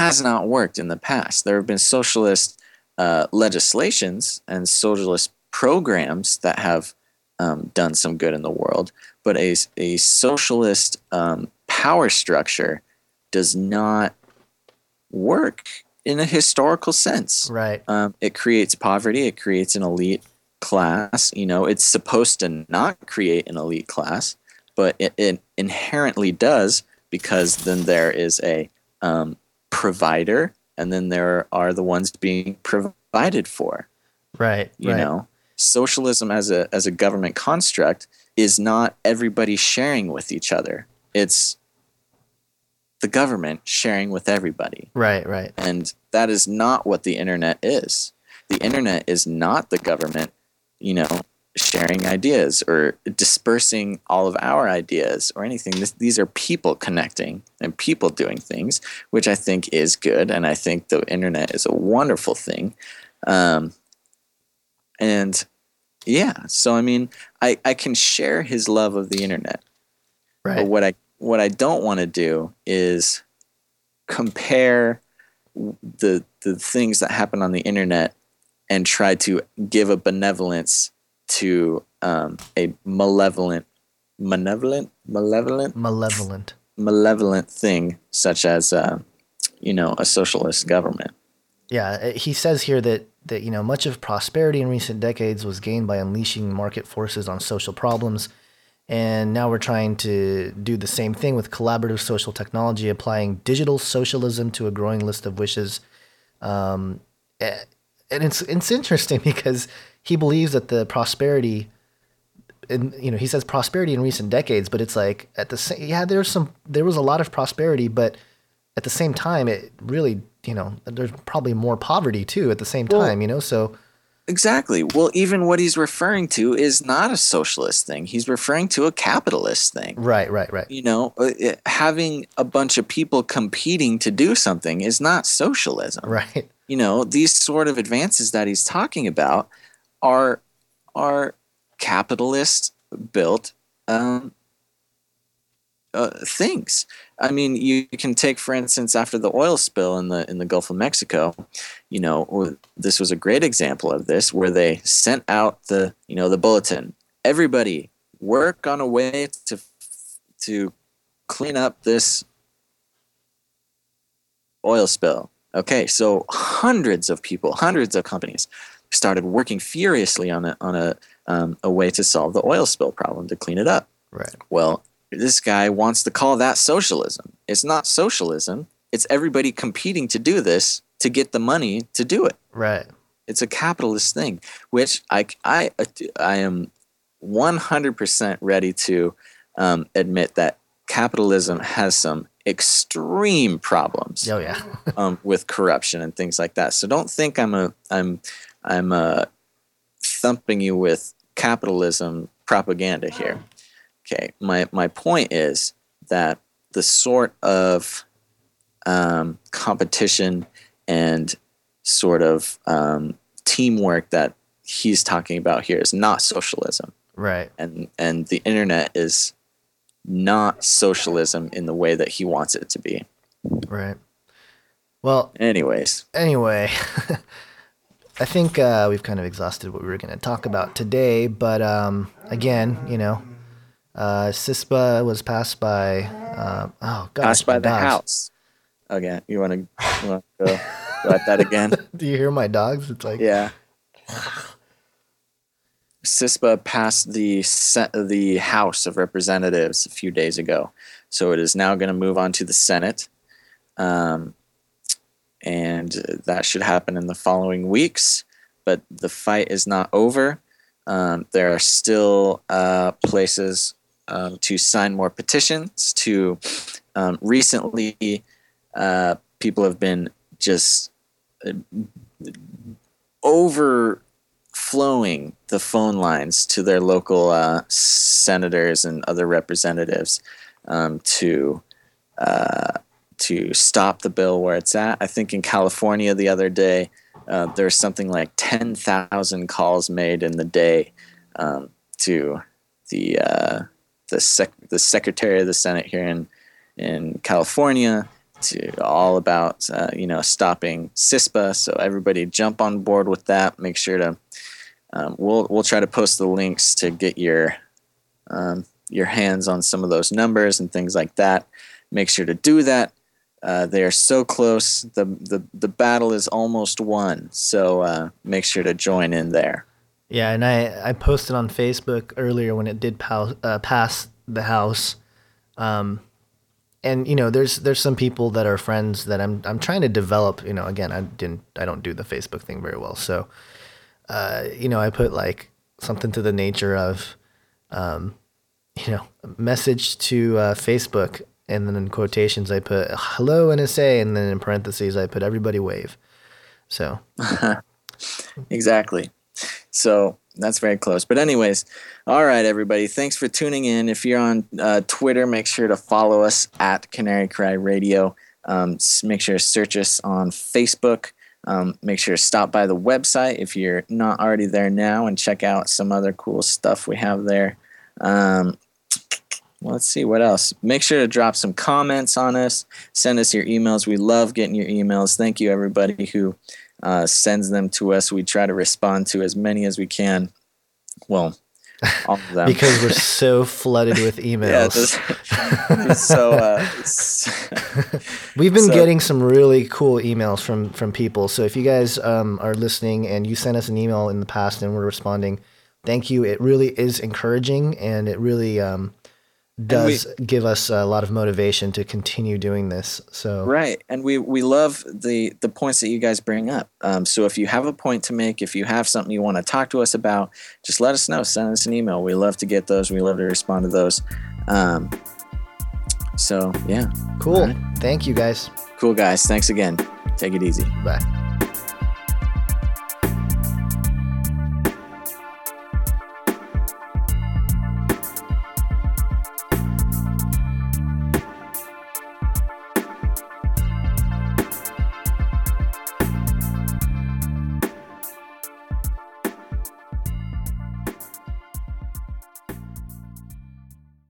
has not worked in the past. There have been socialist uh, legislations and socialist programs that have um, done some good in the world, but a, a socialist um, power structure does not work in a historical sense. right Um, it creates poverty. It creates an elite class. You know, it's supposed to not create an elite class, but it, it inherently does because then there is a um, provider, and then there are the ones being provided for. right You right know, socialism as a as a government construct is not everybody sharing with each other. It's the government sharing with everybody. right right And that is not what the internet is. The internet is not the government, you know, sharing ideas or dispersing all of our ideas or anything. This, these are people connecting and people doing things, which I think is good. And I think the internet is a wonderful thing. Um, and yeah, so I mean, I, I can share his love of the internet. But what I what I don't want to do is compare the the things that happen on the internet and try to give a benevolence to um, a malevolent, malevolent, malevolent, malevolent malevolent thing such as uh, you know a socialist government. Yeah, uh, he says here that that you know much of prosperity in recent decades was gained by unleashing market forces on social problems, and now we're trying to do the same thing with collaborative social technology, applying digital socialism to a growing list of wishes. Um, and it's it's interesting because he believes that the prosperity, and you know, he says prosperity in recent decades, but it's like at the same yeah, there's some there was a lot of prosperity, but at the same time, it really, you know, there's probably more poverty too at the same time, you know? So, Exactly. Well, even what he's referring to is not a socialist thing. He's referring to a capitalist thing. right, right, right. You know, uh, it- having a bunch of people competing to do something is not socialism. Right. you know these sort of advances that he's talking about are are capitalist built um, uh, things I mean, you can take, for instance, after the oil spill in the in the Gulf of Mexico, you know, this was a great example of this, where they sent out the, you know, the bulletin. Everybody, work on a way to to clean up this oil spill. Okay, so hundreds of people, hundreds of companies started working furiously on a on a um, a way to solve the oil spill problem to clean it up. Right. Well, this guy wants to call that socialism. It's not socialism. It's everybody competing to do this to get the money to do it. Right. It's a capitalist thing, which I I I am 100% ready to um, admit that capitalism has some extreme problems. Oh yeah. um, with corruption and things like that. So don't think I'm a I'm I'm uh, thumping you with capitalism propaganda here. Okay, my my point is that the sort of um, competition and sort of um, teamwork that he's talking about here is not socialism, Right. and and the internet is not socialism in the way that he wants it to be. Right. Well, Anyways, anyway, I think uh, we've kind of exhausted what we were going to talk about today. But um, again, you know, uh, CISPA was passed by. Uh, oh gosh, passed by the dogs. house. Again, you want to go, go at that again? Do you hear my dogs? It's like Yeah. CISPA passed the the House of Representatives a few days ago, so it is now going to move on to the Senate, um, and that should happen in the following weeks. But the fight is not over. Um, there are still uh, places um, to sign more petitions. To um, recently, uh, people have been just uh, overflowing the phone lines to their local uh, senators and other representatives um, to uh, to stop the bill where it's at. I think in California the other day uh, there's something like ten thousand calls made in the day um, to the uh, the sec- the secretary of the Senate here in in California to all about uh, you know stopping CISPA. So everybody jump on board with that. Make sure to um, we'll we'll try to post the links to get your um, your hands on some of those numbers and things like that. Make sure to do that. Uh, they are so close. the the The battle is almost won. So uh, make sure to join in there. Yeah, and I, I posted on Facebook earlier when it did uh, pass the house, um, and you know there's there's some people that are friends that I'm I'm trying to develop. You know, again I didn't I don't do the Facebook thing very well, so uh, you know I put like something to the nature of, um, you know, message to uh, Facebook, and then in quotations I put hello NSA, and then in parentheses I put everybody wave. So Exactly. So that's very close. But, anyways, all right, everybody. Thanks for tuning in. If you're on uh, Twitter, make sure to follow us at Canary Cry Radio. Um, make sure to search us on Facebook. Um, make sure to stop by the website if you're not already there now and check out some other cool stuff we have there. Um, let's see what else. Make sure to drop some comments on us. Send us your emails. We love getting your emails. Thank you, everybody who uh, sends them to us. We try to respond to as many as we can. Well, all of them. because we're so flooded with yeah, emails. this- so uh, We've been so- getting some really cool emails from from people. So if you guys um, are listening and you sent us an email in the past and we're responding, thank you. It really is encouraging and it really um, does give us a lot of motivation to continue doing this. So right, and we we love the the points that you guys bring up. Um, so if you have a point to make, if you have something you want to talk to us about, just let us know. Send us an email. We love to get those. We love to respond to those. Um, so yeah, cool. Right. Thank you guys. cool guys. Thanks again. Take it easy. Bye.